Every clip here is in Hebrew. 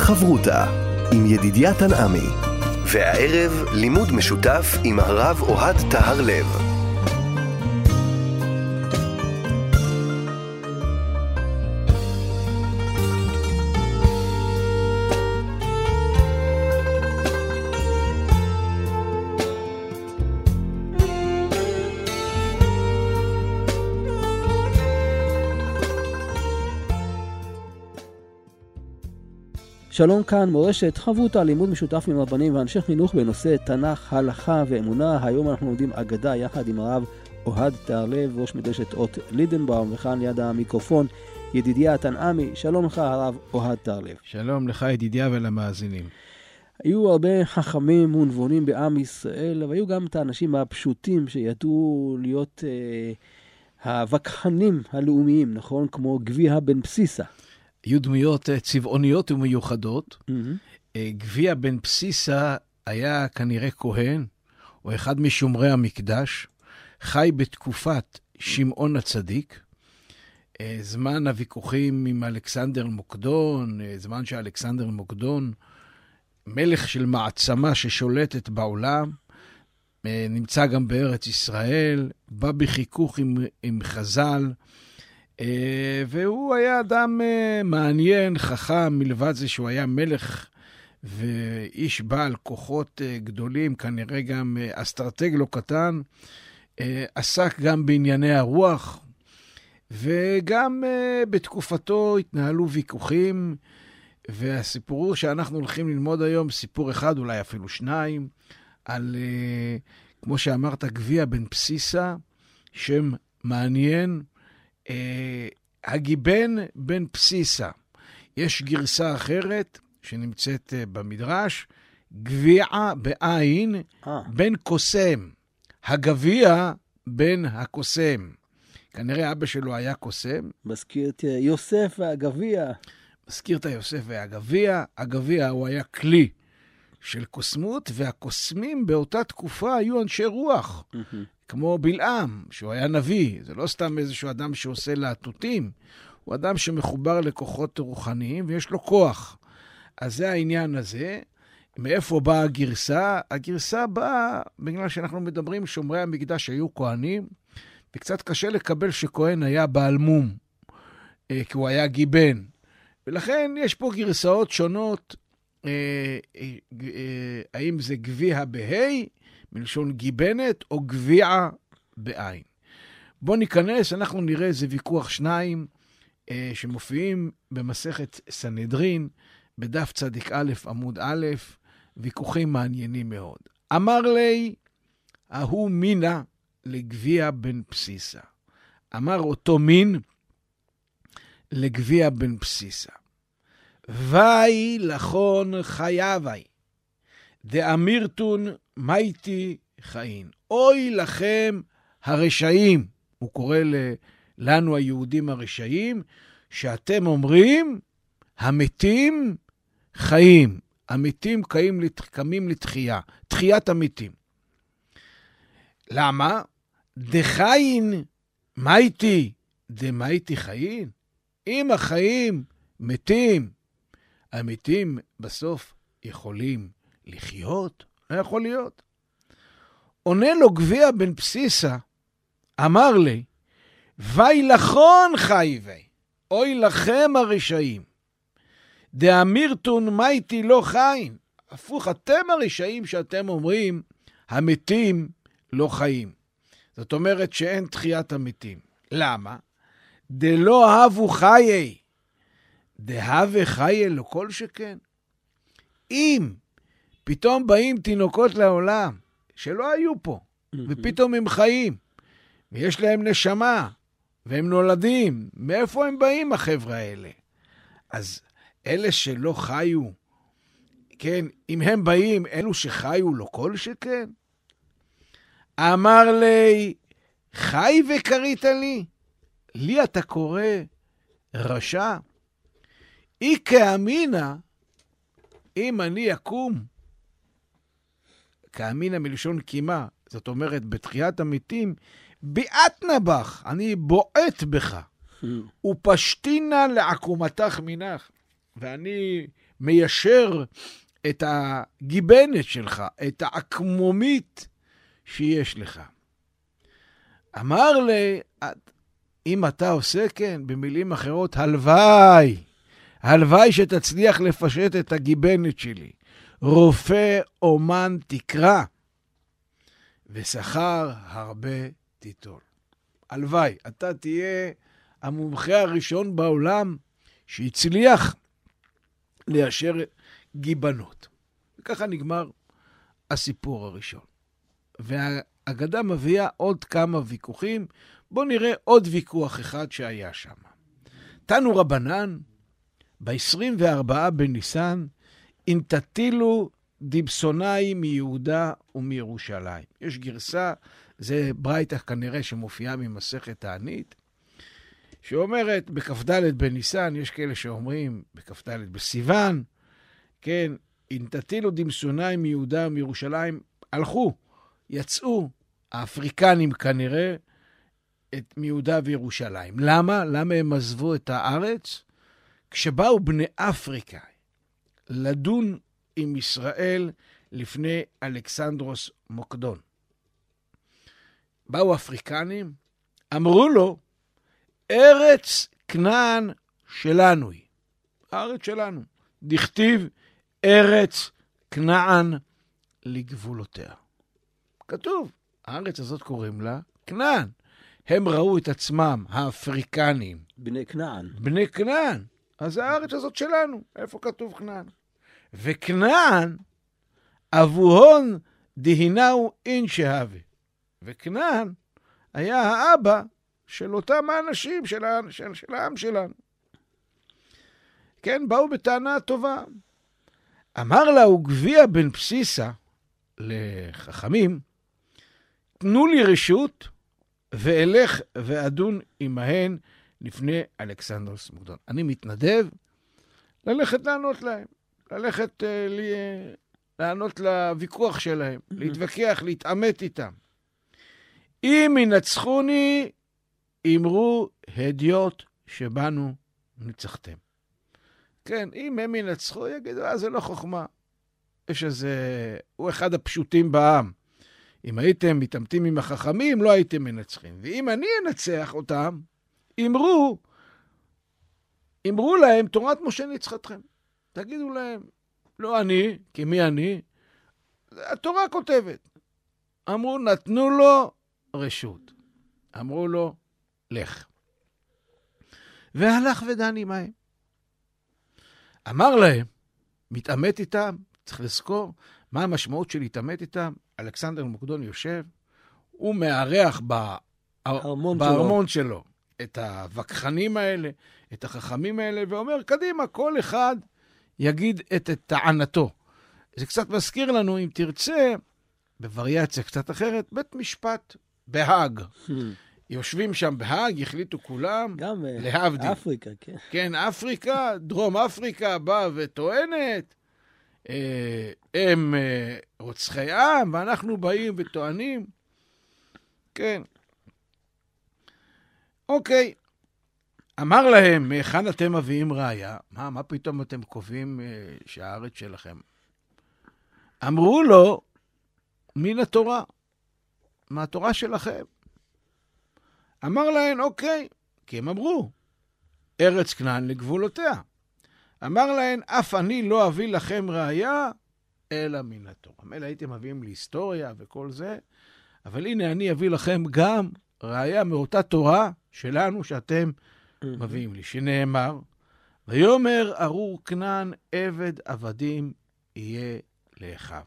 חברותה עם ידידיה תנעמי. והערב לימוד משותף עם הרב אוהד טהר שלום כאן, מורשת חברותא, לימוד משותף עם רבנים ואנשי חינוך בנושא תנ"ך, הלכה ואמונה. היום אנחנו לומדים אגדה יחד עם הרב אוהד תהרלב, ראש מדרשת אות לידנבאום, וכאן ליד המיקרופון ידידיה תנעמי. שלום לך, הרב אוהד תהרלב. שלום לך, ידידיה ולמאזינים. היו הרבה חכמים ונבונים בעם ישראל, אבל היו גם את האנשים הפשוטים שידעו להיות אה, הווכחנים הלאומיים, נכון? כמו גביע בן בסיסה. היו דמויות אה, צבעוניות ומיוחדות. Mm-hmm. גביע בן בסיסה היה כנראה כהן, או אחד משומרי המקדש, חי בתקופת שמעון הצדיק, אה, זמן הוויכוחים עם אלכסנדר מוקדון, זמן שאלכסנדר מוקדון, מלך של מעצמה ששולטת בעולם, נמצא גם בארץ ישראל, בא בחיכוך עם, עם חז"ל, והוא היה אדם אה, מעניין, חכם, מלבד זה שהוא היה מלך ואיש בעל כוחות אה, גדולים, כנראה גם אסטרטג לא קטן. עסק גם בענייני הרוח, וגם בתקופתו התנהלו ויכוחים, והסיפור שאנחנו הולכים ללמוד היום, סיפור אחד, אולי אפילו שניים, על, כמו שאמרת, גביע בן בסיסה, שם מעניין, אה, הגיבן בן בסיסה. יש גרסה אחרת שנמצאת אה, במדרש, גביעה בעין אה. בן קוסם. הגביע בן הקוסם. כנראה אבא שלו היה קוסם. מזכיר את יוסף והגביע. מזכיר את היוסף והגביע. הגביע הוא היה כלי של קוסמות, והקוסמים באותה תקופה היו אנשי רוח. Mm-hmm. כמו בלעם, שהוא היה נביא, זה לא סתם איזשהו אדם שעושה להטוטים, הוא אדם שמחובר לכוחות רוחניים ויש לו כוח. אז זה העניין הזה. מאיפה באה הגרסה? הגרסה באה בגלל שאנחנו מדברים, שומרי המקדש היו כהנים, וקצת קשה לקבל שכהן היה בעל מום, אה, כי הוא היה גיבן. ולכן יש פה גרסאות שונות, האם זה גביע בה' מלשון גיבנת או גביע בעין. בואו ניכנס, אנחנו נראה איזה ויכוח שניים אה, שמופיעים במסכת סנהדרין, בדף צדיק א', עמוד א', ויכוחים מעניינים מאוד. אמר לי, ההוא מינה לגביע בן בסיסה. אמר אותו מין לגביע בן בסיסה. ואי לכון חייבי, דאמירתון מייטי חיים. אוי לכם הרשעים, הוא קורא לנו היהודים הרשעים, שאתם אומרים, המתים חיים. המתים קמים, קמים לתחייה, תחיית המתים. למה? דחיין מייטי, דמייטי חיין. אם החיים מתים, המתים בסוף יכולים לחיות? לא יכול להיות. עונה לו גביע בן בסיסה, אמר לי, וילכון חייבי, אוי לכם הרשעים. דאמירתון מייטי לא חיים. הפוך, אתם הרשעים שאתם אומרים, המתים לא חיים. זאת אומרת שאין תחיית המתים. למה? דלא אהבו חיי, דהווה חיי לא כל שכן. אם פתאום באים תינוקות לעולם שלא היו פה, ופתאום הם חיים, ויש להם נשמה, והם נולדים. מאיפה הם באים, החבר'ה האלה? אז אלה שלא חיו, כן, אם הם באים, אלו שחיו לא כל שכן? אמר לי, חי וקראת לי? לי אתה קורא רשע? אי כאמינא, אם אני אקום כאמינא מלשון קימה, זאת אומרת, בתחיית המתים, ביעת נבך, אני בועט בך, ופשתינה לעקומתך מנך. ואני מיישר את הגיבנת שלך, את העקמומית שיש לך. אמר לי, אם אתה עושה כן, במילים אחרות, הלוואי, הלוואי שתצליח לפשט את הגיבנת שלי. רופא אומן תקרא, ושכר הרבה תיטול. הלוואי, אתה תהיה המומחה הראשון בעולם שהצליח ליישר גיבנות. וככה נגמר הסיפור הראשון. והאגדה מביאה עוד כמה ויכוחים. בואו נראה עוד ויכוח אחד שהיה שם. תנו רבנן, ב-24 בניסן, אם תטילו דיבסונאי מיהודה ומירושלים. יש גרסה, זה ברייתא כנראה שמופיעה ממסכת תענית, שאומרת בכ"ד בניסן, יש כאלה שאומרים בכ"ד בסיוון, כן, אם תטילו דימסונאי מיהודה ומירושלים, הלכו, יצאו האפריקנים כנראה את מיהודה וירושלים. למה? למה הם עזבו את הארץ? כשבאו בני אפריקה לדון עם ישראל לפני אלכסנדרוס מוקדון. באו אפריקנים, אמרו לו, ארץ כנען שלנו היא. הארץ שלנו. דכתיב ארץ כנען לגבולותיה. כתוב, הארץ הזאת קוראים לה כנען. הם ראו את עצמם, האפריקנים. בני כנען. בני כנען. אז הארץ הזאת שלנו. איפה כתוב כנען? וכנען, אבוהון דהינהו אין שהווה. וכנען היה האבא של אותם האנשים, של, של, של העם שלנו. כן, באו בטענה טובה. אמר לה וגביע בן בסיסה לחכמים, תנו לי רשות ואלך ואדון עמהן לפני אלכסנדרוס מוקדון. אני מתנדב ללכת לענות להם, ללכת uh, לי, לענות לוויכוח שלהם, להתווכח, להתעמת איתם. אם ינצחוני, אמרו הדיוט שבנו ניצחתם. כן, אם הם ינצחו, יגידו, אה, זה לא חוכמה. יש איזה... הוא אחד הפשוטים בעם. אם הייתם מתעמתים עם החכמים, לא הייתם מנצחים. ואם אני אנצח אותם, אמרו, אמרו להם, תורת משה ניצחתכם. תגידו להם, לא אני, כי מי אני? התורה כותבת. אמרו, נתנו לו רשות. אמרו לו, לך. והלך ודן עמהם. אמר להם, מתעמת איתם, צריך לזכור מה המשמעות של להתעמת איתם. אלכסנדר מוקדון יושב, הוא מארח בארמון שלו. את הווכחנים האלה, את החכמים האלה, ואומר, קדימה, כל אחד יגיד את, את טענתו. זה קצת מזכיר לנו, אם תרצה, בווריאציה קצת אחרת, בית משפט בהאג. Hmm. יושבים שם בהאג, החליטו כולם, גם אה, להבדיל. אפריקה, כן. כן, אפריקה, דרום אפריקה באה וטוענת, אה, הם אה, רוצחי עם, ואנחנו באים וטוענים. כן. אוקיי. אמר להם, מהיכן אתם מביאים ראיה? מה, מה פתאום אתם קובעים אה, שהארץ שלכם? אמרו לו, מן התורה, מהתורה שלכם. אמר להם, אוקיי, כי הם אמרו, ארץ כנען לגבולותיה. אמר להם, אף אני לא אביא לכם ראייה, אלא מן התורה. מילא הייתם מביאים לי היסטוריה וכל זה, אבל הנה אני אביא לכם גם ראייה מאותה תורה שלנו שאתם מביאים לי, שנאמר, ויאמר ארור כנען עבד עבדים יהיה לאחיו.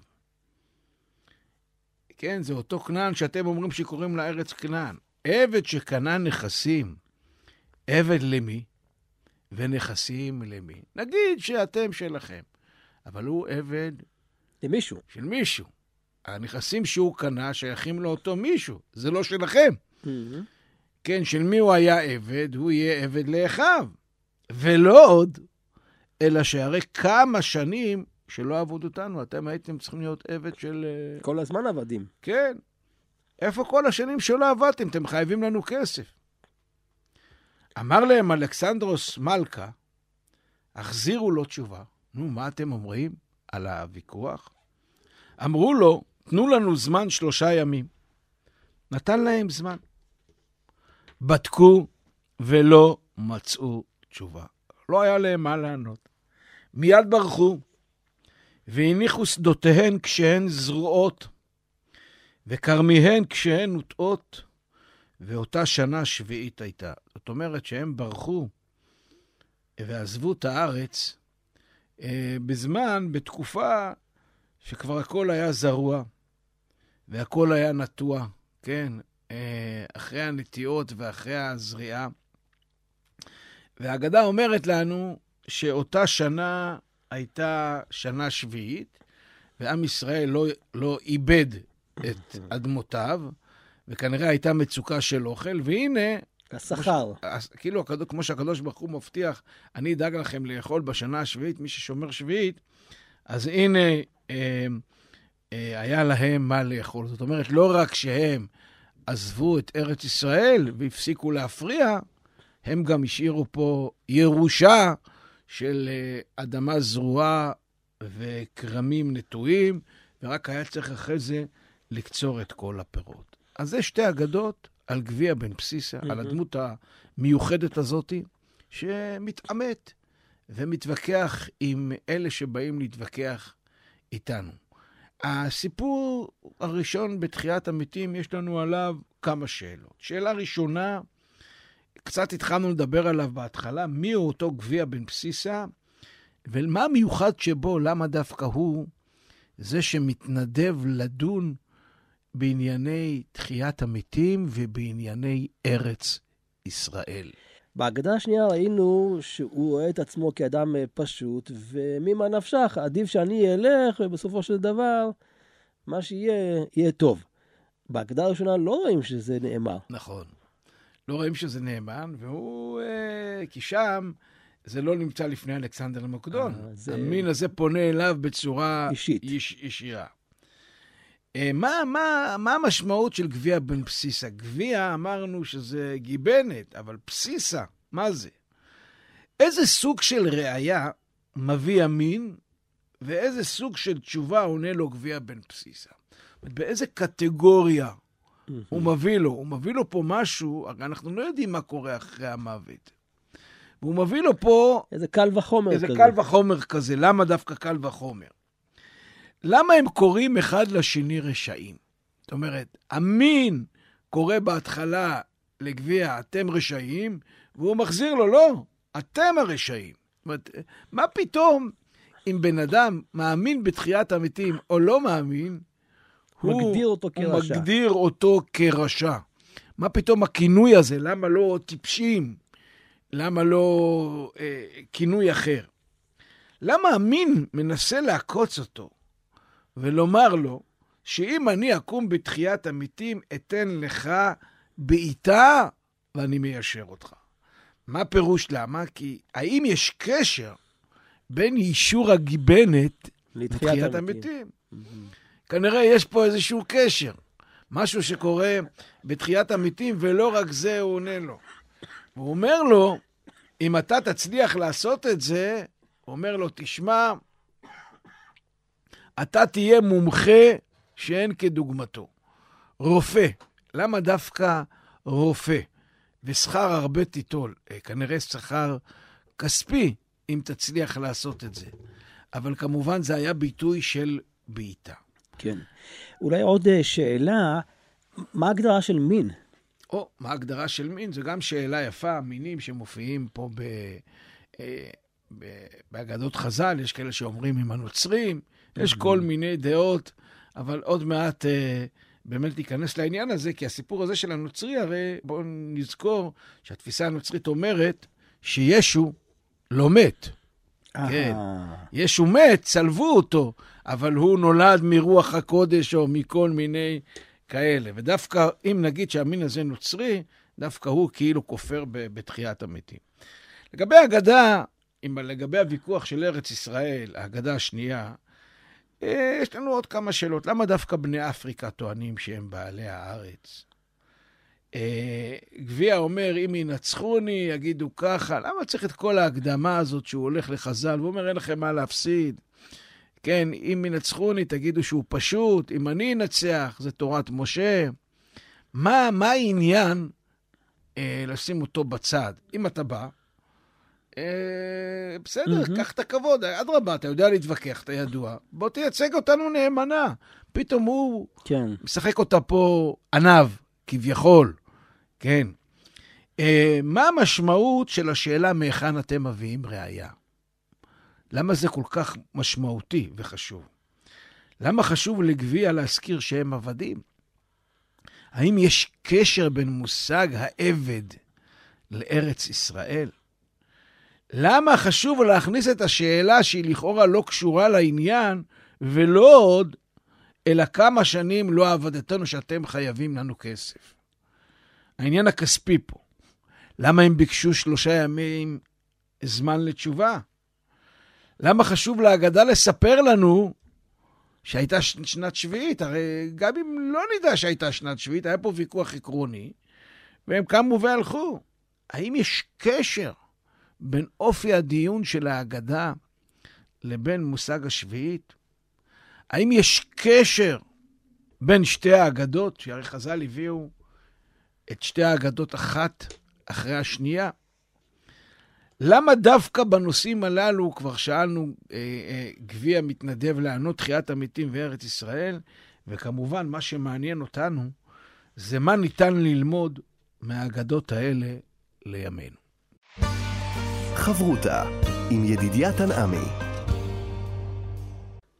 כן, זה אותו כנען שאתם אומרים שקוראים לה ארץ כנען. עבד שקנה נכסים, עבד למי? ונכסים למי? נגיד שאתם שלכם, אבל הוא עבד... למישהו. של מישהו. הנכסים שהוא קנה שייכים לאותו מישהו, זה לא שלכם. Mm-hmm. כן, של מי הוא היה עבד? הוא יהיה עבד לאחיו. ולא עוד, אלא שהרי כמה שנים שלא עבוד אותנו, אתם הייתם צריכים להיות עבד של... אה, כל הזמן עבדים. כן. איפה כל השנים שלא עבדתם? אתם חייבים לנו כסף. אמר להם אלכסנדרוס מלכה, החזירו לו תשובה. נו, מה אתם אומרים על הוויכוח? אמרו לו, תנו לנו זמן שלושה ימים. נתן להם זמן. בדקו ולא מצאו תשובה. לא היה להם מה לענות. מיד ברחו, והניחו שדותיהן כשהן זרועות, וכרמיהן כשהן נוטעות, ואותה שנה שביעית הייתה. זאת אומרת שהם ברחו ועזבו את הארץ אה, בזמן, בתקופה שכבר הכל היה זרוע, והכל היה נטוע, כן? אה, אחרי הנטיעות ואחרי הזריעה. והאגדה אומרת לנו שאותה שנה הייתה שנה שביעית, ועם ישראל לא, לא איבד את אדמותיו, וכנראה הייתה מצוקה של אוכל, והנה... השכר. כאילו, כמו שהקדוש ברוך הוא מבטיח, אני אדאג לכם לאכול בשנה השביעית, מי ששומר שביעית, אז הנה, אה, אה, היה להם מה לאכול. זאת אומרת, לא רק שהם עזבו את ארץ ישראל והפסיקו להפריע, הם גם השאירו פה ירושה של אה, אדמה זרועה וכרמים נטועים, ורק היה צריך אחרי זה לקצור את כל הפירות. אז זה שתי אגדות על גביע בן בסיסה, mm-hmm. על הדמות המיוחדת הזאת, שמתעמת ומתווכח עם אלה שבאים להתווכח איתנו. הסיפור הראשון בתחיית המתים, יש לנו עליו כמה שאלות. שאלה ראשונה, קצת התחלנו לדבר עליו בהתחלה, מי הוא אותו גביע בן בסיסה, ומה המיוחד שבו, למה דווקא הוא זה שמתנדב לדון בענייני תחיית המתים ובענייני ארץ ישראל. בהגדה השנייה ראינו שהוא רואה את עצמו כאדם אה, פשוט, וממה נפשך, עדיף שאני אלך, ובסופו של דבר, מה שיהיה, יהיה טוב. בהגדה הראשונה לא רואים שזה נאמר. נכון. לא רואים שזה נאמר, והוא... אה, כי שם זה לא נמצא לפני אלכסנדר המוקדון. אה, זה... המין הזה פונה אליו בצורה... אישית. יש, ישירה. אה, מה, מה, מה המשמעות של גביע בן בסיסה? גביע, אמרנו שזה גיבנת, אבל בסיסה, מה זה? איזה סוג של ראייה מביא המין, ואיזה סוג של תשובה עונה לו גביע בן בסיסה? באיזה קטגוריה הוא מביא לו? הוא מביא לו פה משהו, הרי אנחנו לא יודעים מה קורה אחרי המוות. והוא מביא לו פה... איזה קל וחומר איזה כזה. איזה קל וחומר כזה. למה דווקא קל וחומר? למה הם קוראים אחד לשני רשעים? זאת אומרת, המין קורא בהתחלה לגביע, אתם רשעים, והוא מחזיר לו, לא, אתם הרשעים. זאת אומרת, מה פתאום אם בן אדם מאמין בתחיית המתים או לא מאמין, הוא מגדיר אותו כרשע. הוא מגדיר אותו כרשע. מה פתאום הכינוי הזה? למה לא טיפשים? למה לא אה, כינוי אחר? למה המין מנסה לעקוץ אותו? ולומר לו שאם אני אקום בתחיית המתים, אתן לך בעיטה ואני מיישר אותך. מה פירוש למה? כי האם יש קשר בין אישור הגיבנת לתחיית המתים? המתים? כנראה יש פה איזשהו קשר. משהו שקורה בתחיית המתים, ולא רק זה הוא עונה לו. הוא אומר לו, אם אתה תצליח לעשות את זה, הוא אומר לו, תשמע, אתה תהיה מומחה שאין כדוגמתו. רופא. למה דווקא רופא? ושכר הרבה תיטול. אה, כנראה שכר כספי, אם תצליח לעשות את זה. אבל כמובן זה היה ביטוי של בעיטה. כן. אולי עוד אה, שאלה, מה ההגדרה של מין? או, מה ההגדרה של מין? זו גם שאלה יפה, מינים שמופיעים פה ב... אה, באגדות חז"ל, יש כאלה שאומרים עם הנוצרים, יש כל מיני דעות, אבל עוד מעט אה, באמת ניכנס לעניין הזה, כי הסיפור הזה של הנוצרי, הרי בואו נזכור שהתפיסה הנוצרית אומרת שישו לא מת. כן, ישו מת, צלבו אותו, אבל הוא נולד מרוח הקודש או מכל מיני כאלה. ודווקא אם נגיד שהמין הזה נוצרי, דווקא הוא כאילו כופר בתחיית המתים. לגבי האגדה, לגבי הוויכוח של ארץ ישראל, האגדה השנייה, יש לנו עוד כמה שאלות. למה דווקא בני אפריקה טוענים שהם בעלי הארץ? אה, גביע אומר, אם ינצחוני, יגידו ככה. למה צריך את כל ההקדמה הזאת שהוא הולך לחז"ל? והוא אומר, אין לכם מה להפסיד. כן, אם ינצחוני, תגידו שהוא פשוט, אם אני אנצח, זה תורת משה. מה, מה העניין אה, לשים אותו בצד? אם אתה בא, אה, בסדר, mm-hmm. קח את הכבוד, אדרבה, אתה יודע להתווכח, אתה ידוע. בוא תייצג אותנו נאמנה. פתאום הוא כן. משחק אותה פה עניו, כביכול. כן. אה, מה המשמעות של השאלה מהיכן אתם מביאים ראייה? למה זה כל כך משמעותי וחשוב? למה חשוב לגביע להזכיר שהם עבדים? האם יש קשר בין מושג העבד לארץ ישראל? למה חשוב להכניס את השאלה שהיא לכאורה לא קשורה לעניין, ולא עוד, אלא כמה שנים לא עבדתנו שאתם חייבים לנו כסף? העניין הכספי פה. למה הם ביקשו שלושה ימים זמן לתשובה? למה חשוב להגדה לספר לנו שהייתה שנת שביעית? הרי גם אם לא נדע שהייתה שנת שביעית, היה פה ויכוח עקרוני, והם קמו והלכו. האם יש קשר בין אופי הדיון של ההגדה לבין מושג השביעית? האם יש קשר בין שתי האגדות, שהרי חז"ל הביאו את שתי האגדות אחת אחרי השנייה? למה דווקא בנושאים הללו, כבר שאלנו, אה, אה, גביע מתנדב לענות תחיית המתים וארץ ישראל, וכמובן, מה שמעניין אותנו זה מה ניתן ללמוד מהאגדות האלה לימינו. חברותה עם ידידיה תנעמי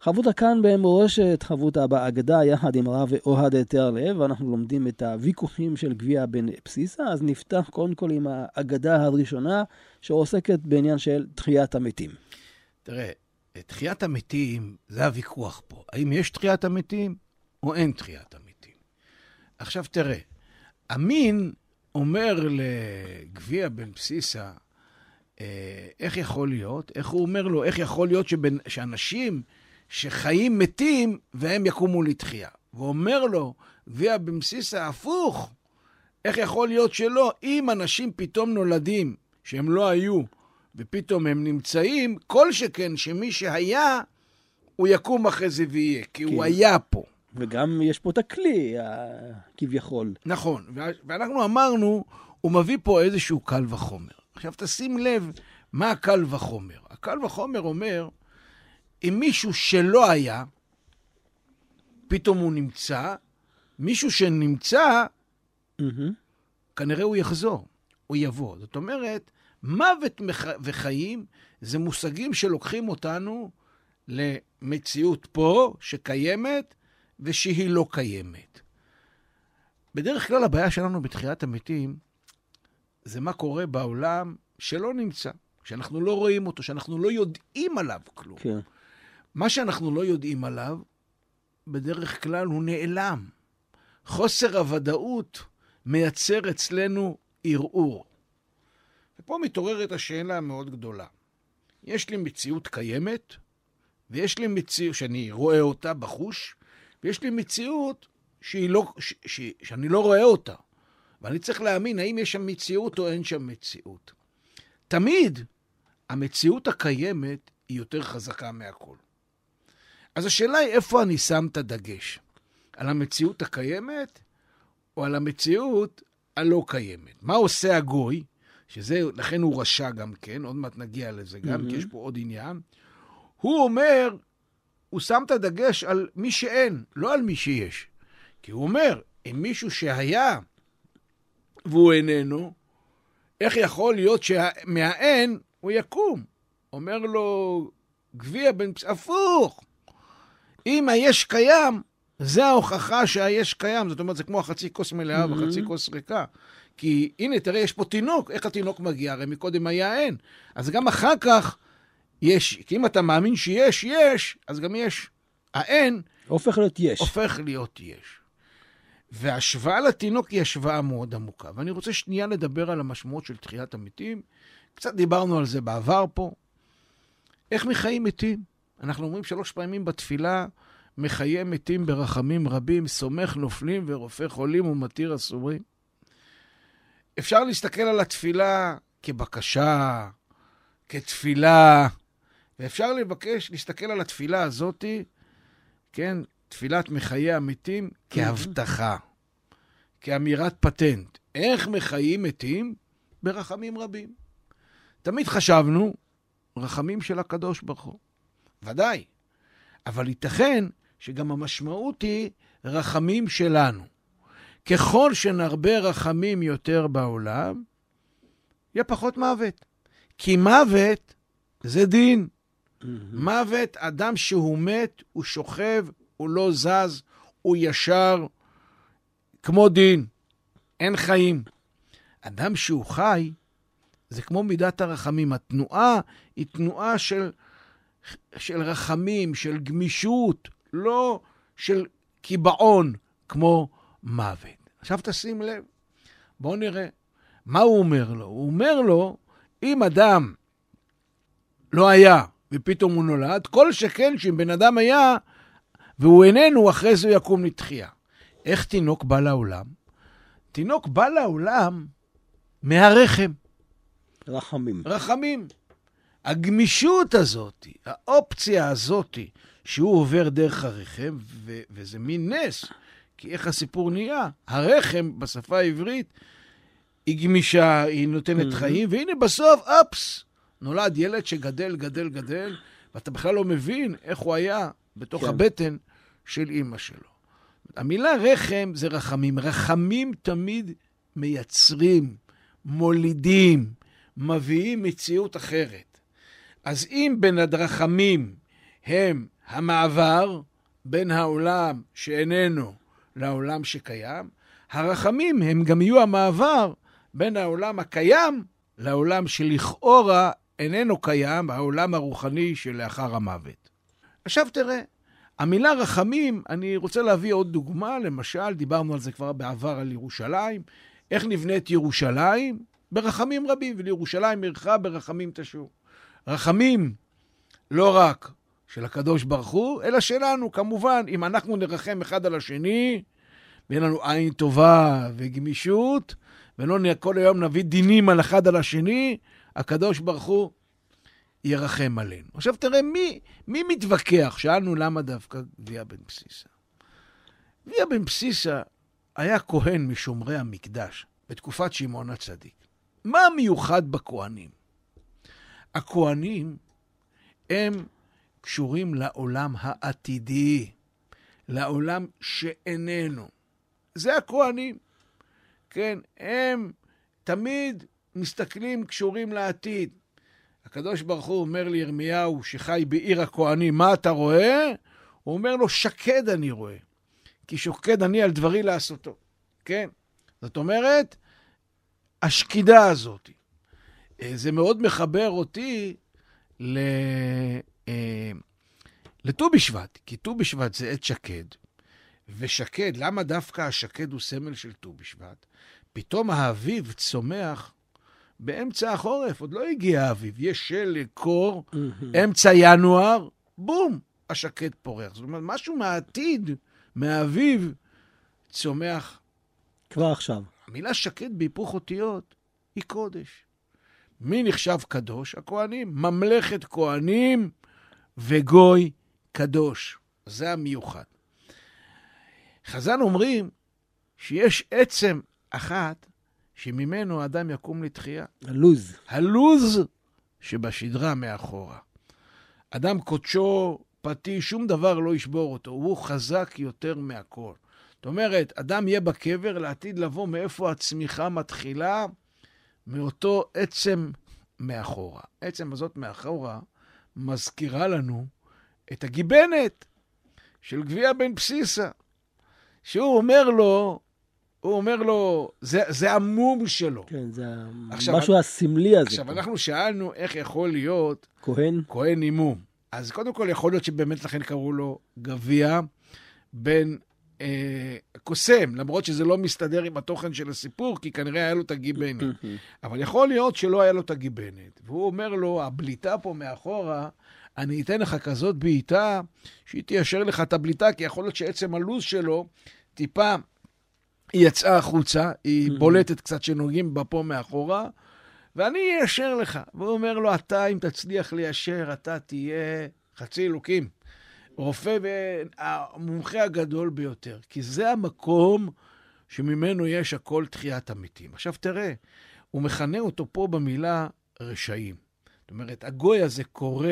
חברותה כאן במורשת, חברותה באגדה יחד עם הרב אוהד תיארלב, ואנחנו לומדים את הוויכוחים של גביע בן בסיסה, אז נפתח קודם כל עם האגדה הראשונה, שעוסקת בעניין של תחיית המתים. תראה, תחיית המתים, זה הוויכוח פה. האם יש תחיית המתים או אין תחיית המתים? עכשיו תראה, אמין אומר לגביע בן בסיסה, איך יכול להיות, איך הוא אומר לו, איך יכול להיות שבנ... שאנשים שחיים מתים והם יקומו לתחייה. ואומר לו, גביע במסיס ההפוך, איך יכול להיות שלא? אם אנשים פתאום נולדים, שהם לא היו, ופתאום הם נמצאים, כל שכן שמי שהיה, הוא יקום אחרי זה ויהיה, כי כן. הוא היה פה. וגם יש פה את הכלי, כביכול. נכון, ואנחנו אמרנו, הוא מביא פה איזשהו קל וחומר. עכשיו תשים לב מה הקל וחומר. הקל וחומר אומר, אם מישהו שלא היה, פתאום הוא נמצא, מישהו שנמצא, mm-hmm. כנראה הוא יחזור, הוא יבוא. זאת אומרת, מוות וחיים זה מושגים שלוקחים אותנו למציאות פה, שקיימת, ושהיא לא קיימת. בדרך כלל הבעיה שלנו בתחיית המתים זה מה קורה בעולם שלא נמצא, שאנחנו לא רואים אותו, שאנחנו לא יודעים עליו כלום. כן. מה שאנחנו לא יודעים עליו, בדרך כלל הוא נעלם. חוסר הוודאות מייצר אצלנו ערעור. ופה מתעוררת השאלה המאוד גדולה. יש לי מציאות קיימת, ויש לי מציאות שאני רואה אותה בחוש, ויש לי מציאות שהיא לא, ש, ש, שאני לא רואה אותה. ואני צריך להאמין האם יש שם מציאות או אין שם מציאות. תמיד המציאות הקיימת היא יותר חזקה מהכל. אז השאלה היא איפה אני שם את הדגש? על המציאות הקיימת או על המציאות הלא קיימת? מה עושה הגוי, שזה, לכן הוא רשע גם כן, עוד מעט נגיע לזה גם, mm-hmm. כי יש פה עוד עניין. הוא אומר, הוא שם את הדגש על מי שאין, לא על מי שיש. כי הוא אומר, אם מישהו שהיה והוא איננו, איך יכול להיות שמהאין הוא יקום? אומר לו גביע בן... הפוך. אם היש קיים, זה ההוכחה שהיש קיים. זאת אומרת, זה כמו החצי כוס מלאה mm-hmm. וחצי כוס ריקה. כי הנה, תראה, יש פה תינוק, איך התינוק מגיע? הרי מקודם היה אין. אז גם אחר כך יש, כי אם אתה מאמין שיש, יש, אז גם יש. האין... הופך להיות יש. הופך להיות יש. וההשוואה לתינוק היא השוואה מאוד עמוקה. ואני רוצה שנייה לדבר על המשמעות של תחיית המתים. קצת דיברנו על זה בעבר פה. איך מחיים מתים? אנחנו אומרים שלוש פעמים בתפילה, מחיה מתים ברחמים רבים, סומך נופלים ורופא חולים ומתיר אסורים. אפשר להסתכל על התפילה כבקשה, כתפילה, ואפשר לבקש, להסתכל על התפילה הזאתי, כן, תפילת מחיי המתים, כהבטחה, כאמירת פטנט. איך מחיים מתים? ברחמים רבים. תמיד חשבנו, רחמים של הקדוש ברוך הוא. ודאי. אבל ייתכן שגם המשמעות היא רחמים שלנו. ככל שנרבה רחמים יותר בעולם, יהיה פחות מוות. כי מוות זה דין. Mm-hmm. מוות, אדם שהוא מת, הוא שוכב, הוא לא זז, הוא ישר, כמו דין. אין חיים. אדם שהוא חי, זה כמו מידת הרחמים. התנועה היא תנועה של, של רחמים, של גמישות, לא של קיבעון, כמו מוות. עכשיו תשים לב, בואו נראה. מה הוא אומר לו? הוא אומר לו, אם אדם לא היה ופתאום הוא נולד, כל שכן שאם בן אדם היה והוא איננו, אחרי זה יקום לתחייה. איך תינוק בא לעולם? תינוק בא לעולם מהרחם. רחמים. רחמים. הגמישות הזאת, האופציה הזאת, שהוא עובר דרך הרחם, ו- וזה מין נס, כי איך הסיפור נהיה? הרחם, בשפה העברית, היא גמישה, היא נותנת חיים, והנה בסוף, אפס, נולד ילד שגדל, גדל, גדל, ואתה בכלל לא מבין איך הוא היה בתוך כן. הבטן של אימא שלו. המילה רחם זה רחמים. רחמים תמיד מייצרים, מולידים, מביאים מציאות אחרת. אז אם בין הדרחמים הם המעבר בין העולם שאיננו לעולם שקיים, הרחמים הם גם יהיו המעבר בין העולם הקיים לעולם שלכאורה איננו קיים, העולם הרוחני שלאחר המוות. עכשיו תראה, המילה רחמים, אני רוצה להביא עוד דוגמה, למשל, דיברנו על זה כבר בעבר על ירושלים, איך נבנית ירושלים? ברחמים רבים, ולירושלים עירך ברחמים תשור. רחמים לא רק של הקדוש ברוך הוא, אלא שלנו, כמובן, אם אנחנו נרחם אחד על השני, ויהיה לנו עין טובה וגמישות, ולא כל היום נביא דינים על אחד על השני, הקדוש ברוך הוא ירחם עלינו. עכשיו תראה, מי, מי מתווכח? שאלנו למה דווקא גביע בן בסיסה. גביע בן בסיסה היה כהן משומרי המקדש בתקופת שמעון הצדיק. מה המיוחד בכהנים? הכהנים הם קשורים לעולם העתידי, לעולם שאיננו. זה הכהנים. כן, הם תמיד מסתכלים, קשורים לעתיד. הקדוש ברוך הוא אומר לירמיהו, שחי בעיר הכהנים, מה אתה רואה? הוא אומר לו, שקד אני רואה, כי שוקד אני על דברי לעשותו. כן? זאת אומרת, השקידה הזאת. אה, זה מאוד מחבר אותי ל... אה, לט"ו בשבט, כי ט"ו בשבט זה עת שקד, ושקד, למה דווקא השקד הוא סמל של ט"ו בשבט? פתאום האביב צומח באמצע החורף, עוד לא הגיע האביב, יש שלג, קור, אמצע ינואר, בום, השקד פורח. זאת אומרת, משהו מהעתיד, מהאביב, צומח. כבר עכשיו. המילה שקד בהיפוך אותיות היא קודש. מי נחשב קדוש? הכוהנים. ממלכת כהנים וגוי קדוש. זה המיוחד. חז"ל אומרים שיש עצם אחת שממנו האדם יקום לתחייה. הלוז. הלוז שבשדרה מאחורה. אדם קודשו, פתי, שום דבר לא ישבור אותו, הוא חזק יותר מהכל. זאת אומרת, אדם יהיה בקבר לעתיד לבוא מאיפה הצמיחה מתחילה, מאותו עצם מאחורה. עצם הזאת מאחורה מזכירה לנו את הגיבנת של גביע בן בסיסה, שהוא אומר לו, הוא אומר לו, זה, זה המום שלו. כן, זה עכשיו, משהו הסמלי הזה. עכשיו, פה. אנחנו שאלנו איך יכול להיות... כהן? כהן עם מום. אז קודם כל, יכול להיות שבאמת לכן קראו לו גביע בן אה, קוסם, למרות שזה לא מסתדר עם התוכן של הסיפור, כי כנראה היה לו את הגיבנת. אבל יכול להיות שלא היה לו את הגיבנת. והוא אומר לו, הבליטה פה מאחורה, אני אתן לך כזאת בעיטה, שהיא תיישר לך את הבליטה, כי יכול להיות שעצם הלו"ז שלו טיפה היא יצאה החוצה, היא בולטת קצת שנוגעים בה פה מאחורה, ואני איישר לך. והוא אומר לו, אתה, אם תצליח ליישר, אתה תהיה חצי אלוקים. רופא והמומחה הגדול ביותר. כי זה המקום שממנו יש הכל תחיית המתים. עכשיו תראה, הוא מכנה אותו פה במילה רשעים. זאת אומרת, הגוי הזה קורא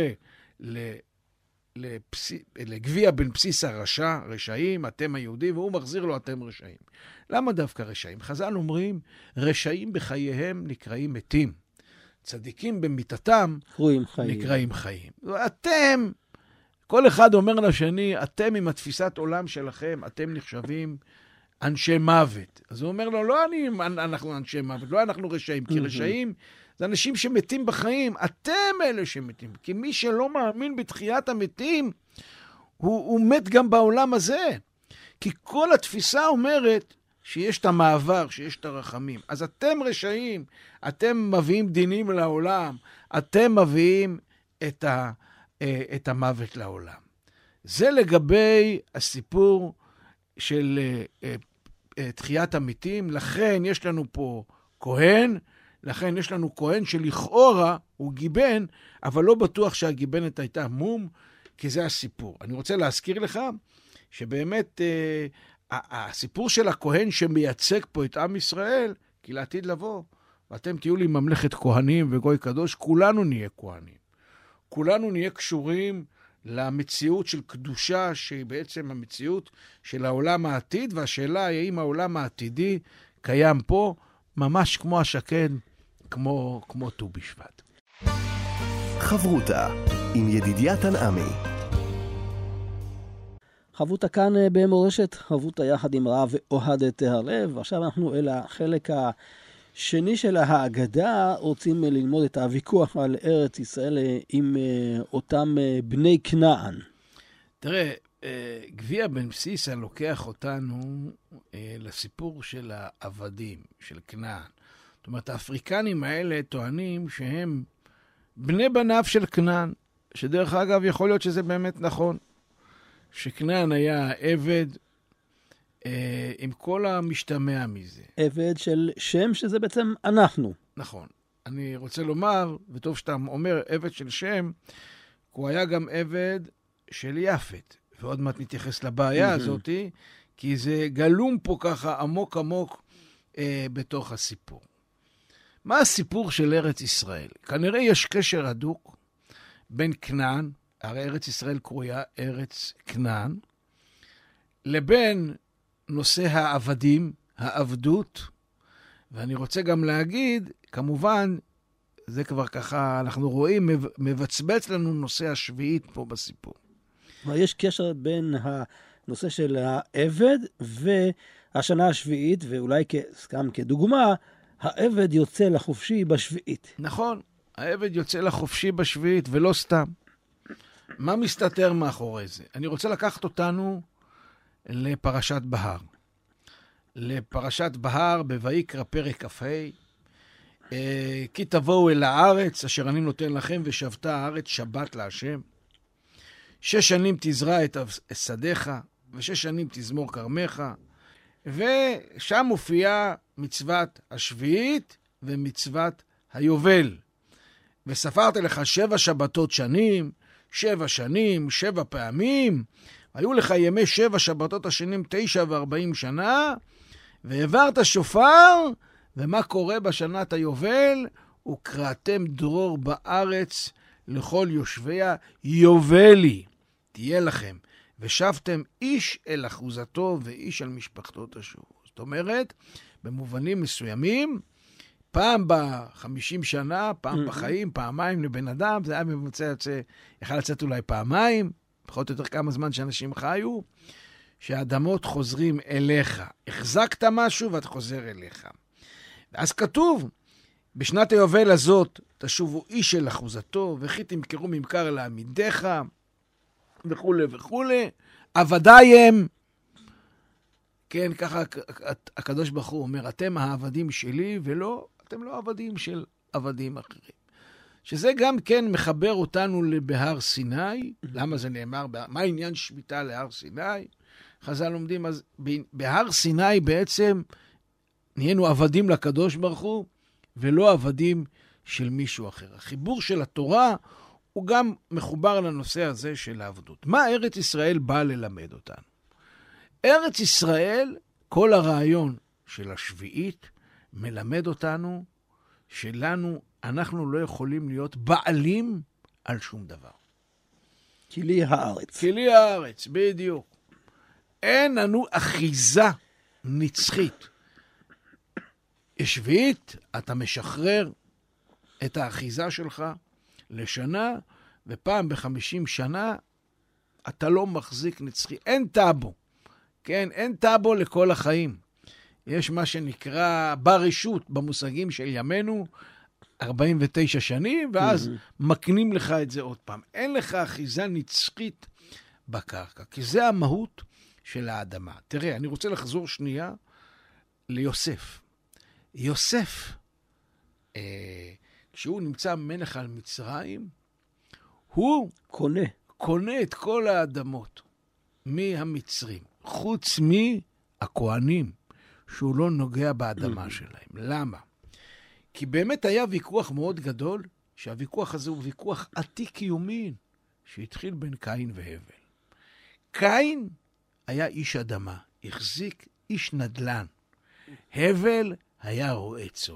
לפס... לגביע בן בסיס הרשע, רשעים, אתם היהודים, והוא מחזיר לו אתם רשעים. למה דווקא רשעים? חז"ל אומרים, רשעים בחייהם נקראים מתים. צדיקים במיתתם נקראים חיים. אתם, כל אחד אומר לשני, אתם עם התפיסת עולם שלכם, אתם נחשבים אנשי מוות. אז הוא אומר לו, לא אני, אנחנו אנשי מוות, לא אנחנו רשעים, כי רשעים זה אנשים שמתים בחיים, אתם אלה שמתים. כי מי שלא מאמין בתחיית המתים, הוא, הוא מת גם בעולם הזה. כי כל התפיסה אומרת שיש את המעבר, שיש את הרחמים. אז אתם רשעים, אתם מביאים דינים לעולם, אתם מביאים את, ה, אה, את המוות לעולם. זה לגבי הסיפור של אה, אה, תחיית המתים. לכן יש לנו פה כהן, לכן יש לנו כהן שלכאורה הוא גיבן, אבל לא בטוח שהגיבנת הייתה מום, כי זה הסיפור. אני רוצה להזכיר לך שבאמת אה, הסיפור של הכהן שמייצג פה את עם ישראל, כי לעתיד לבוא, ואתם תהיו לי ממלכת כהנים וגוי קדוש, כולנו נהיה כהנים. כולנו נהיה קשורים למציאות של קדושה, שהיא בעצם המציאות של העולם העתיד, והשאלה היא האם העולם העתידי קיים פה, ממש כמו השקד כמו, כמו ט"ו בשבט. חברותה עם ידידיה תנעמי. חברותה כאן אה, במורשת, חברותה יחד עם רב אוהד תהרלב. עכשיו אנחנו אל החלק השני של ההגדה, רוצים ללמוד את הוויכוח על ארץ ישראל אה, עם אה, אותם בני כנען. תראה, גביע בן בסיסה לוקח אותנו לסיפור של העבדים, של כנען. זאת אומרת, האפריקנים האלה טוענים שהם בני בניו של כנען, שדרך אגב, יכול להיות שזה באמת נכון, שכנען היה עבד אה, עם כל המשתמע מזה. עבד של שם, שזה בעצם אנחנו. נכון. אני רוצה לומר, וטוב שאתה אומר עבד של שם, הוא היה גם עבד של יפת. ועוד מעט נתייחס לבעיה הזאת, כי זה גלום פה ככה עמוק עמוק אה, בתוך הסיפור. מה הסיפור של ארץ ישראל? כנראה יש קשר הדוק בין כנען, הרי ארץ ישראל קרויה ארץ כנען, לבין נושא העבדים, העבדות, ואני רוצה גם להגיד, כמובן, זה כבר ככה, אנחנו רואים, מבצבץ לנו נושא השביעית פה בסיפור. יש קשר בין הנושא של העבד והשנה השביעית, ואולי סתם כדוגמה, העבד יוצא לחופשי בשביעית. נכון, העבד יוצא לחופשי בשביעית, ולא סתם. מה מסתתר מאחורי זה? אני רוצה לקחת אותנו לפרשת בהר. לפרשת בהר בויקרא פרק כ"ה. אה, כי תבואו אל הארץ אשר אני נותן לכם, ושבתה הארץ שבת להשם. שש שנים תזרע את שדיך, ושש שנים תזמור כרמך, ושם מופיעה מצוות השביעית ומצוות היובל. וספרת לך שבע שבתות שנים, שבע שנים, שבע פעמים, היו לך ימי שבע שבתות השנים תשע וארבעים שנה, והעברת שופר, ומה קורה בשנת היובל? וקראתם דרור בארץ לכל יושביה, יובלי, תהיה לכם. ושבתם איש אל אחוזתו ואיש על משפחתו תשובו. זאת אומרת, במובנים מסוימים, פעם בחמישים שנה, פעם mm-hmm. בחיים, פעמיים לבן אדם, זה היה ממוצע יוצא, יכל לצאת אולי פעמיים, פחות או יותר כמה זמן שאנשים חיו, שהאדמות חוזרים אליך. החזקת משהו ואתה חוזר אליך. ואז כתוב, בשנת היובל הזאת תשובו איש אל אחוזתו, וכי תמכרו ממכר לעמידיך. וכולי וכולי. עבדיי הם, כן, ככה הקדוש ברוך הוא אומר, אתם העבדים שלי, ולא, אתם לא עבדים של עבדים אחרים. שזה גם כן מחבר אותנו בהר סיני. למה זה נאמר? מה עניין שמיטה להר סיני? חז"ל לומדים, אז בהר סיני בעצם נהיינו עבדים לקדוש ברוך הוא, ולא עבדים של מישהו אחר. החיבור של התורה הוא גם מחובר לנושא הזה של העבדות. מה ארץ ישראל באה ללמד אותנו? ארץ ישראל, כל הרעיון של השביעית, מלמד אותנו שלנו, אנחנו לא יכולים להיות בעלים על שום דבר. כלי הארץ. כלי הארץ, בדיוק. אין לנו אחיזה נצחית. שביעית, אתה משחרר את האחיזה שלך לשנה, ופעם בחמישים שנה אתה לא מחזיק נצחי. אין טאבו, כן? אין טאבו לכל החיים. יש מה שנקרא ברשות במושגים של ימינו, 49 שנים, ואז. מקנים לך את זה עוד פעם. אין לך אחיזה נצחית בקרקע, כי זה המהות של האדמה. תראה, אני רוצה לחזור שנייה ליוסף. יוסף, אה, כשהוא נמצא מלך על מצרים, הוא קונה. קונה את כל האדמות מהמצרים, חוץ מהכוהנים, שהוא לא נוגע באדמה שלהם. למה? כי באמת היה ויכוח מאוד גדול, שהוויכוח הזה הוא ויכוח עתיק יומין, שהתחיל בין קין והבל. קין היה איש אדמה, החזיק איש נדל"ן. הבל היה רועה צאן.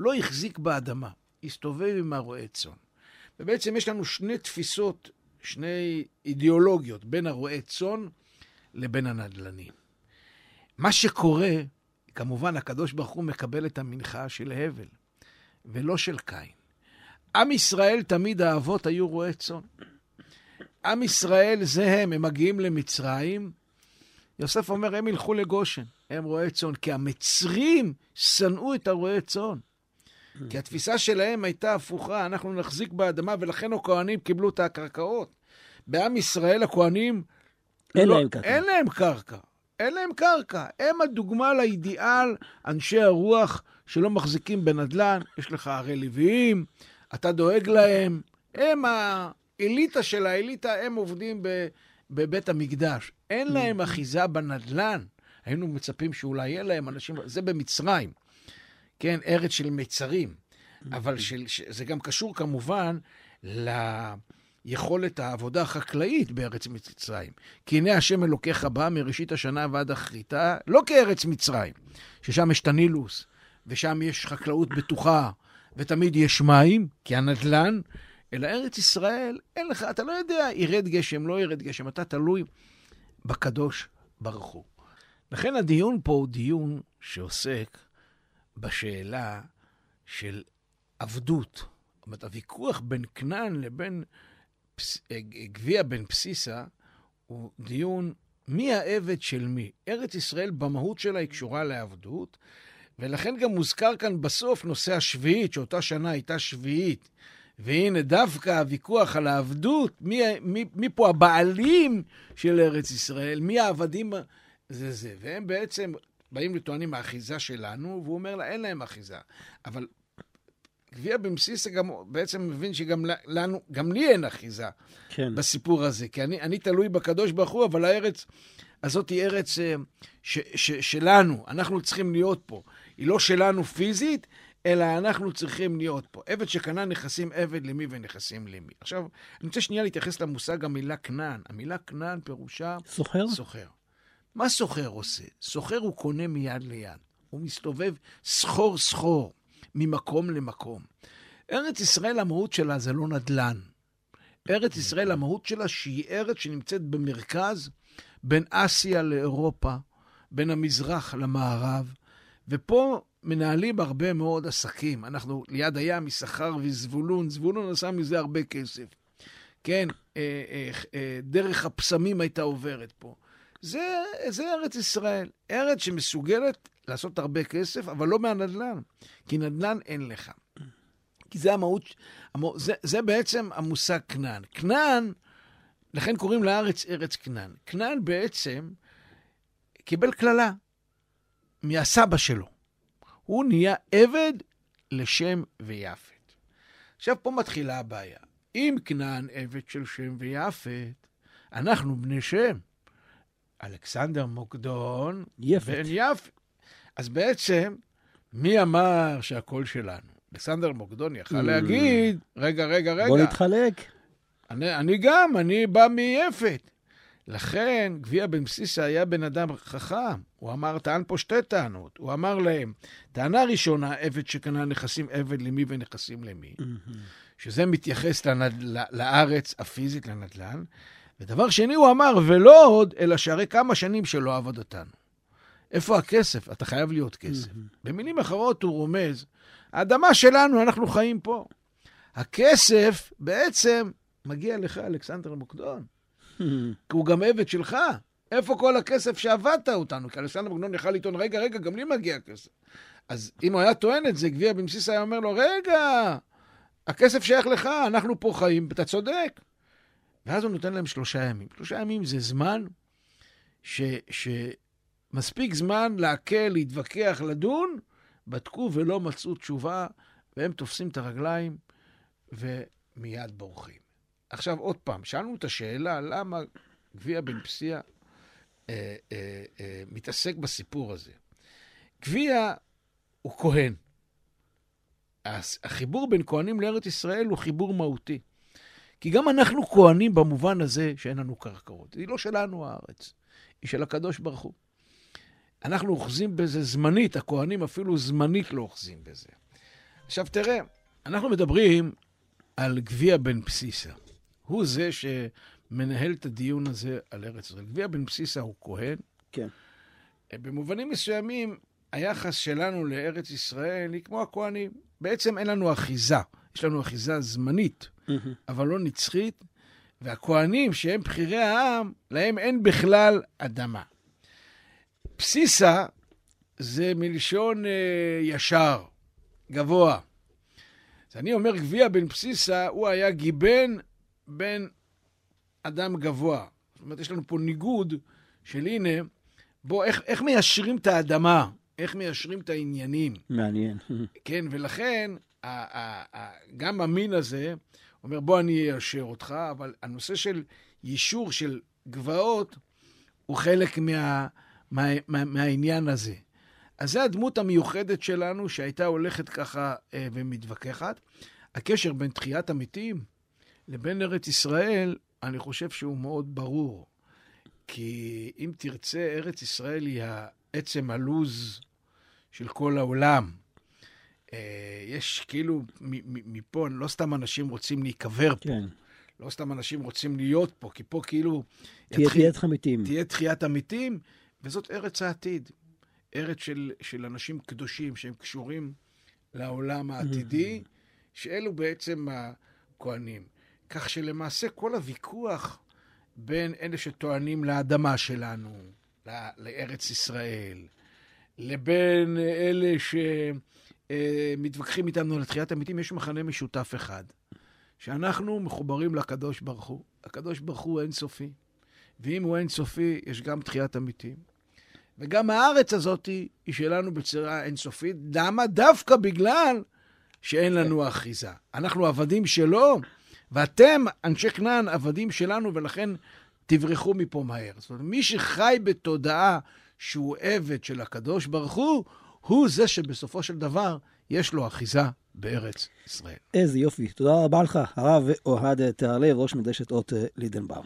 לא החזיק באדמה, הסתובב עם הרועה צאן. ובעצם יש לנו שני תפיסות, שני אידיאולוגיות, בין הרועה צאן לבין הנדל"נים. מה שקורה, כמובן, הקדוש ברוך הוא מקבל את המנחה של הבל, ולא של קין. עם ישראל, תמיד האבות היו רועי צאן. עם ישראל זה הם, הם מגיעים למצרים. יוסף אומר, הם ילכו לגושן, הם רועי צאן, כי המצרים שנאו את הרועי צאן. כי התפיסה שלהם הייתה הפוכה, אנחנו נחזיק באדמה, ולכן הכוהנים קיבלו את הקרקעות. בעם ישראל הכוהנים... אין לא, להם קרקע. אין להם קרקע. אין להם קרקע. הם הדוגמה לאידיאל אנשי הרוח שלא מחזיקים בנדל"ן. יש לך הרי לוויים, אתה דואג להם. הם האליטה של האליטה, הם עובדים ב, בבית המקדש. אין להם אחיזה בנדל"ן. היינו מצפים שאולי יהיה להם אנשים... זה במצרים. כן, ארץ של מצרים. אבל של, זה גם קשור כמובן ל... יכולת העבודה החקלאית בארץ מצרים. כי הנה השם אלוקיך בא מראשית השנה ועד אחריתה, לא כארץ מצרים, ששם יש את הנילוס, ושם יש חקלאות בטוחה, ותמיד יש מים, כי הנדלן, אלא ארץ ישראל, אין לך, אתה לא יודע, ירד גשם, לא ירד גשם, אתה תלוי בקדוש ברוך הוא. לכן הדיון פה הוא דיון שעוסק בשאלה של עבדות. זאת אומרת, הוויכוח בין כנען לבין גביע בן בסיסה הוא דיון מי העבד של מי. ארץ ישראל במהות שלה היא קשורה לעבדות, ולכן גם מוזכר כאן בסוף נושא השביעית, שאותה שנה הייתה שביעית. והנה דווקא הוויכוח על העבדות, מי, מי, מי פה הבעלים של ארץ ישראל, מי העבדים, זה זה. והם בעצם באים וטוענים האחיזה שלנו, והוא אומר לה, אין להם אחיזה. אבל גביע במסיסה גם בעצם מבין שגם לנו, גם לי אין אחיזה כן. בסיפור הזה. כי אני, אני תלוי בקדוש ברוך הוא, אבל הארץ הזאת היא ארץ אה, ש, ש, שלנו, אנחנו צריכים להיות פה. היא לא שלנו פיזית, אלא אנחנו צריכים להיות פה. עבד שקנה נכסים עבד למי ונכסים למי. עכשיו, אני רוצה שנייה להתייחס למושג המילה כנען. המילה כנען פירושה... סוחר? סוחר. מה סוחר עושה? סוחר הוא קונה מיד ליד. הוא מסתובב סחור סחור. ממקום למקום. ארץ ישראל, המהות שלה זה לא נדל"ן. ארץ ישראל, המהות שלה שהיא ארץ שנמצאת במרכז בין אסיה לאירופה, בין המזרח למערב, ופה מנהלים הרבה מאוד עסקים. אנחנו ליד הים, יששכר וזבולון, זבולון עשה מזה הרבה כסף. כן, אה, אה, אה, דרך הפסמים הייתה עוברת פה. זה, זה ארץ ישראל, ארץ שמסוגלת לעשות הרבה כסף, אבל לא מהנדל"ן, כי נדל"ן אין לך. כי זה המהות, זה, זה בעצם המושג כנען. כנען, לכן קוראים לארץ ארץ כנען. כנען בעצם קיבל קללה מהסבא שלו. הוא נהיה עבד לשם ויפת. עכשיו, פה מתחילה הבעיה. אם כנען עבד של שם ויפת, אנחנו בני שם. אלכסנדר מוקדון יפת. בן יפת. אז בעצם, מי אמר שהקול שלנו? אלכסנדר מוקדון יכל. להגיד, רגע, רגע, רגע, בוא נתחלק. אני, אני גם, אני בא מיפת. לכן, גביע בן בסיסה היה בן אדם חכם. הוא אמר, טען פה שתי טענות. הוא אמר להם, טענה ראשונה, עבד שקנה נכסים, עבד למי ונכסים למי. שזה מתייחס לנד... לארץ הפיזית, לנדל"ן. ודבר שני, הוא אמר, ולא עוד, אלא שהרי כמה שנים שלא עבד אותנו. איפה הכסף? אתה חייב להיות כסף. במילים אחרות הוא רומז, האדמה שלנו, אנחנו חיים פה. הכסף בעצם מגיע לך, אלכסנדר מוקדון, כי הוא גם עבד שלך. איפה כל הכסף שעבדת אותנו? כי אלכסנדר מוקדון יכל לטעון, רגע, רגע, גם לי מגיע כסף. אז אם הוא היה טוען את זה, גביע בן בסיס היה אומר לו, רגע, הכסף שייך לך, אנחנו פה חיים, אתה צודק. ואז הוא נותן להם שלושה ימים. שלושה ימים זה זמן ש, שמספיק זמן להקל, להתווכח, לדון, בדקו ולא מצאו תשובה, והם תופסים את הרגליים ומיד בורחים. עכשיו, עוד פעם, שאלנו את השאלה למה גביע בן פסיע אה, אה, אה, מתעסק בסיפור הזה. גביע הוא כהן. החיבור בין כהנים לארץ ישראל הוא חיבור מהותי. כי גם אנחנו כהנים במובן הזה שאין לנו קרקעות. היא לא שלנו הארץ, היא של הקדוש ברוך הוא. אנחנו אוחזים בזה זמנית, הכהנים אפילו זמנית לא אוחזים בזה. עכשיו תראה, אנחנו מדברים על גביע בן בסיסה. הוא זה שמנהל את הדיון הזה על ארץ ישראל. גביע בן בסיסה הוא כהן. כן. במובנים מסוימים, היחס שלנו לארץ ישראל היא כמו הכהנים. בעצם אין לנו אחיזה. יש לנו אחיזה זמנית, אבל לא נצחית, והכהנים, שהם בכירי העם, להם אין בכלל אדמה. בסיסה זה מלשון אה, ישר, גבוה. אז אני אומר, גביע בן בסיסה, הוא היה גיבן בן אדם גבוה. זאת אומרת, יש לנו פה ניגוד של הנה, בוא, איך, איך מיישרים את האדמה? איך מיישרים את העניינים? מעניין. כן, ולכן גם המין הזה אומר, בוא אני איישר אותך, אבל הנושא של יישור של גבעות הוא חלק מה, מה, מה, מהעניין הזה. אז זו הדמות המיוחדת שלנו שהייתה הולכת ככה אה, ומתווכחת. הקשר בין תחיית המתים לבין ארץ ישראל, אני חושב שהוא מאוד ברור. כי אם תרצה, ארץ ישראל היא עצם הלוז של כל העולם. אה, יש כאילו, מפה, לא סתם אנשים רוצים להיקבר פה, כן. לא סתם אנשים רוצים להיות פה, כי פה כאילו... תהיה תחיית חמיתים. תהיה תחיית המתים, וזאת ארץ העתיד. ארץ של, של אנשים קדושים שהם קשורים לעולם העתידי, שאלו בעצם הכהנים. כך שלמעשה כל הוויכוח בין אלה שטוענים לאדמה שלנו, לארץ ישראל, לבין אלה שמתווכחים איתנו על תחיית המתים, יש מכנה משותף אחד, שאנחנו מחוברים לקדוש ברוך הוא. הקדוש ברוך הוא אינסופי. ואם הוא אינסופי, יש גם תחיית המתים. וגם הארץ הזאת היא שלנו בצורה אינסופית. למה? דווקא בגלל שאין לנו אחיזה. אנחנו עבדים שלו, ואתם, אנשי כנען, עבדים שלנו, ולכן תברחו מפה מהר. זאת אומרת, מי שחי בתודעה שהוא עבד של הקדוש ברוך הוא, הוא זה שבסופו של דבר יש לו אחיזה בארץ ישראל. איזה יופי. תודה רבה לך, הרב אוהד תהרלב, ראש מדרשת אות אה, לידנבאום.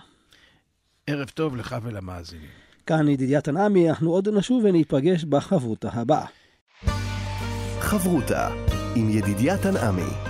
ערב טוב לך ולמאזינים. כאן ידידיה תנעמי, אנחנו עוד נשוב וניפגש בחברותה הבאה. חברותה עם ידידיה תנעמי.